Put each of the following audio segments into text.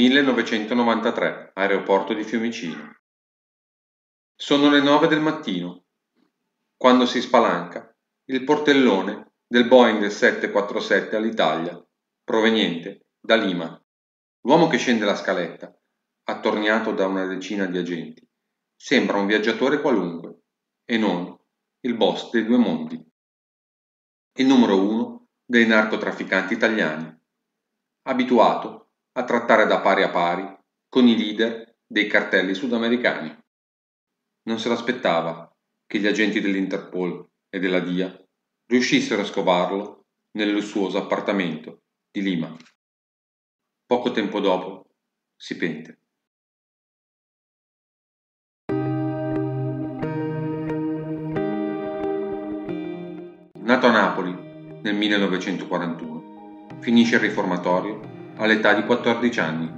(1993) Aeroporto di Fiumicino. Sono le nove del mattino, quando si spalanca il portellone del Boeing 747 all'Italia, proveniente da Lima. L'uomo che scende la scaletta, attorniato da una decina di agenti, sembra un viaggiatore qualunque e non il boss dei due mondi. Il numero uno dei narcotrafficanti italiani, abituato a trattare da pari a pari con i leader dei cartelli sudamericani. Non se l'aspettava che gli agenti dell'Interpol e della DIA riuscissero a scovarlo nel lussuoso appartamento di Lima. Poco tempo dopo si pente. Nato a Napoli nel 1941, finisce il riformatorio all'età di 14 anni.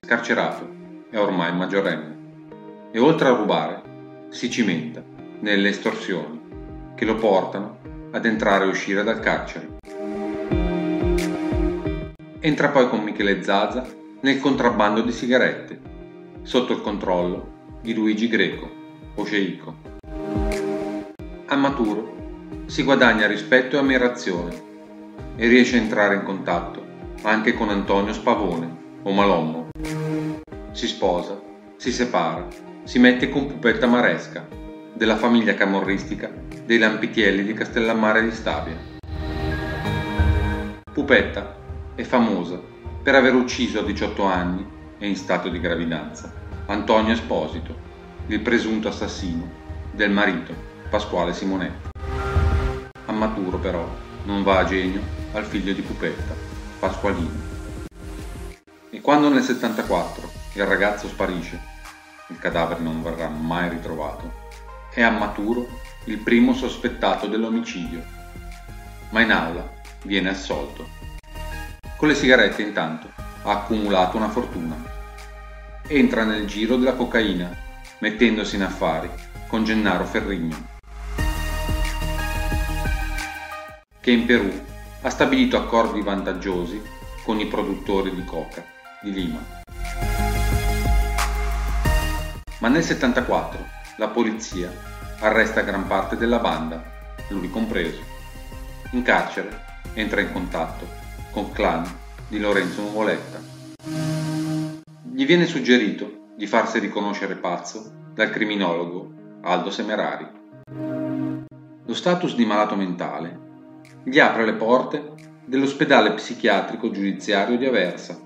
Scarcerato, è ormai maggiorenne e oltre a rubare si cimenta nelle estorsioni che lo portano ad entrare e uscire dal carcere. Entra poi con Michele Zaza nel contrabbando di sigarette, sotto il controllo di Luigi Greco o Maturo si guadagna rispetto e ammirazione e riesce a entrare in contatto anche con Antonio Spavone o Malommo. Si sposa, si separa, si mette con Pupetta Maresca, della famiglia camorristica dei Lampitielli di Castellammare di Stabia. Pupetta è famosa per aver ucciso a 18 anni e in stato di gravidanza Antonio Esposito, il presunto assassino del marito Pasquale Simonetti. A maturo però non va a genio al figlio di Pupetta, Pasqualino. E quando nel 74 il ragazzo sparisce, il cadavere non verrà mai ritrovato, è a maturo il primo sospettato dell'omicidio, ma in aula viene assolto. Con le sigarette intanto ha accumulato una fortuna. Entra nel giro della cocaina, mettendosi in affari con Gennaro Ferrigno, che in Perù ha stabilito accordi vantaggiosi con i produttori di coca di Lima. Ma nel 74 la polizia arresta gran parte della banda, lui compreso. In carcere entra in contatto con clan di Lorenzo Nuvoletta. Gli viene suggerito di farsi riconoscere pazzo dal criminologo Aldo Semerari. Lo status di malato mentale gli apre le porte dell'ospedale psichiatrico giudiziario di Aversa,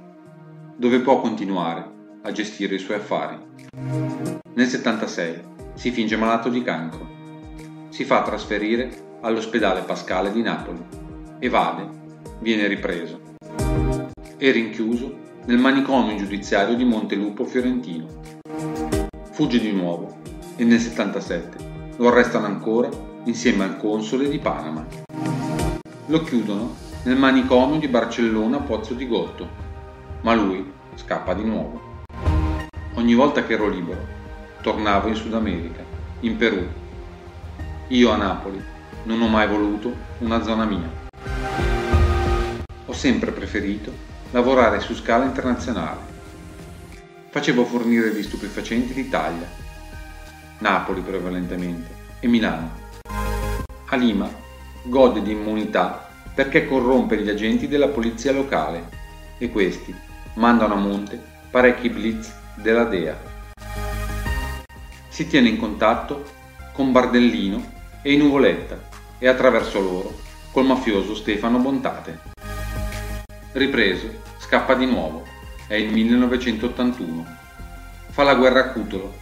dove può continuare a gestire i suoi affari. Nel 76 si finge malato di cancro. si fa trasferire all'ospedale Pascale di Napoli. Evade, viene ripreso. È rinchiuso nel manicomio giudiziario di Montelupo Fiorentino. Fugge di nuovo e nel 77 lo arrestano ancora insieme al console di Panama. Lo chiudono nel manicomio di Barcellona Pozzo di Gotto, ma lui scappa di nuovo. Ogni volta che ero libero, tornavo in Sud America, in Perù. Io a Napoli non ho mai voluto una zona mia. Ho sempre preferito lavorare su scala internazionale. Facevo fornire di stupefacenti l'Italia, Napoli prevalentemente, e Milano. A Lima gode di immunità perché corrompe gli agenti della polizia locale e questi mandano a monte parecchi blitz della Dea. Si tiene in contatto con Bardellino e Nuvoletta e attraverso loro col mafioso Stefano Bontate. Ripreso, scappa di nuovo. È il 1981. Fa la guerra a Cutolo.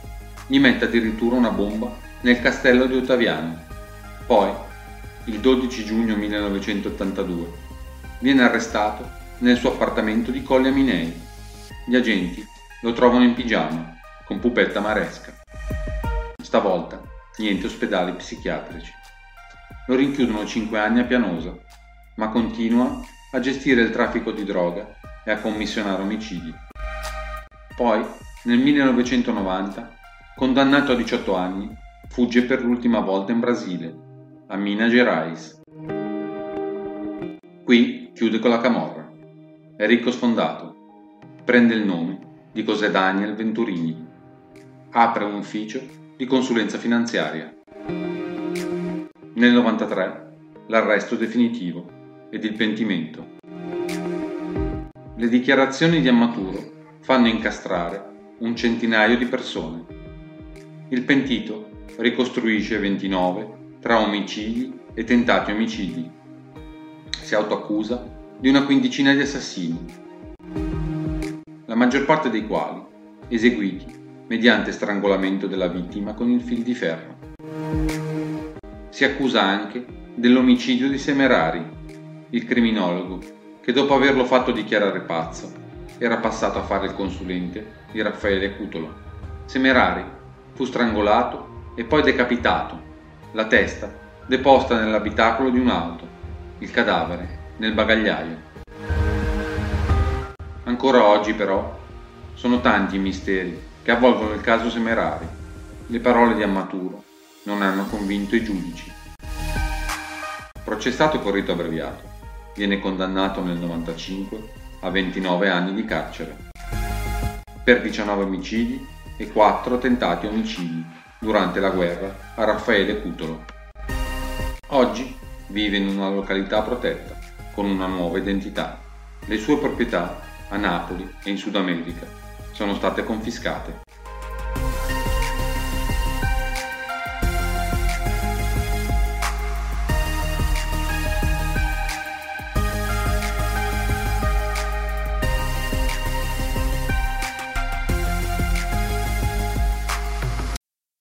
Gli mette addirittura una bomba nel castello di Ottaviano. Poi, il 12 giugno 1982, viene arrestato nel suo appartamento di Colli Aminei. Gli agenti lo trovano in pigiama, con pupetta maresca. Stavolta niente ospedali psichiatrici. Lo rinchiudono 5 anni a Pianosa, ma continua a gestire il traffico di droga e a commissionare omicidi. Poi, nel 1990, condannato a 18 anni, fugge per l'ultima volta in Brasile, a Minas Gerais. Qui chiude con la camorra. È ricco sfondato. Prende il nome di José Daniel Venturini. Apre un ufficio di consulenza finanziaria. Nel 93 l'arresto definitivo ed il pentimento. Le dichiarazioni di Ammaturo fanno incastrare un centinaio di persone. Il pentito ricostruisce 29 tra omicidi e tentati omicidi. Si autoaccusa di una quindicina di assassini la maggior parte dei quali eseguiti mediante strangolamento della vittima con il fil di ferro. Si accusa anche dell'omicidio di Semerari, il criminologo che dopo averlo fatto dichiarare pazzo era passato a fare il consulente di Raffaele Cutolo. Semerari fu strangolato e poi decapitato, la testa deposta nell'abitacolo di un'auto, il cadavere nel bagagliaio. Ancora oggi però sono tanti i misteri che avvolgono il caso Semerari. Le parole di Ammaturo non hanno convinto i giudici. Processato con rito abbreviato, viene condannato nel 95 a 29 anni di carcere per 19 omicidi e 4 tentati omicidi durante la guerra a Raffaele Cutolo. Oggi vive in una località protetta con una nuova identità. Le sue proprietà a Napoli e in Sud America sono state confiscate.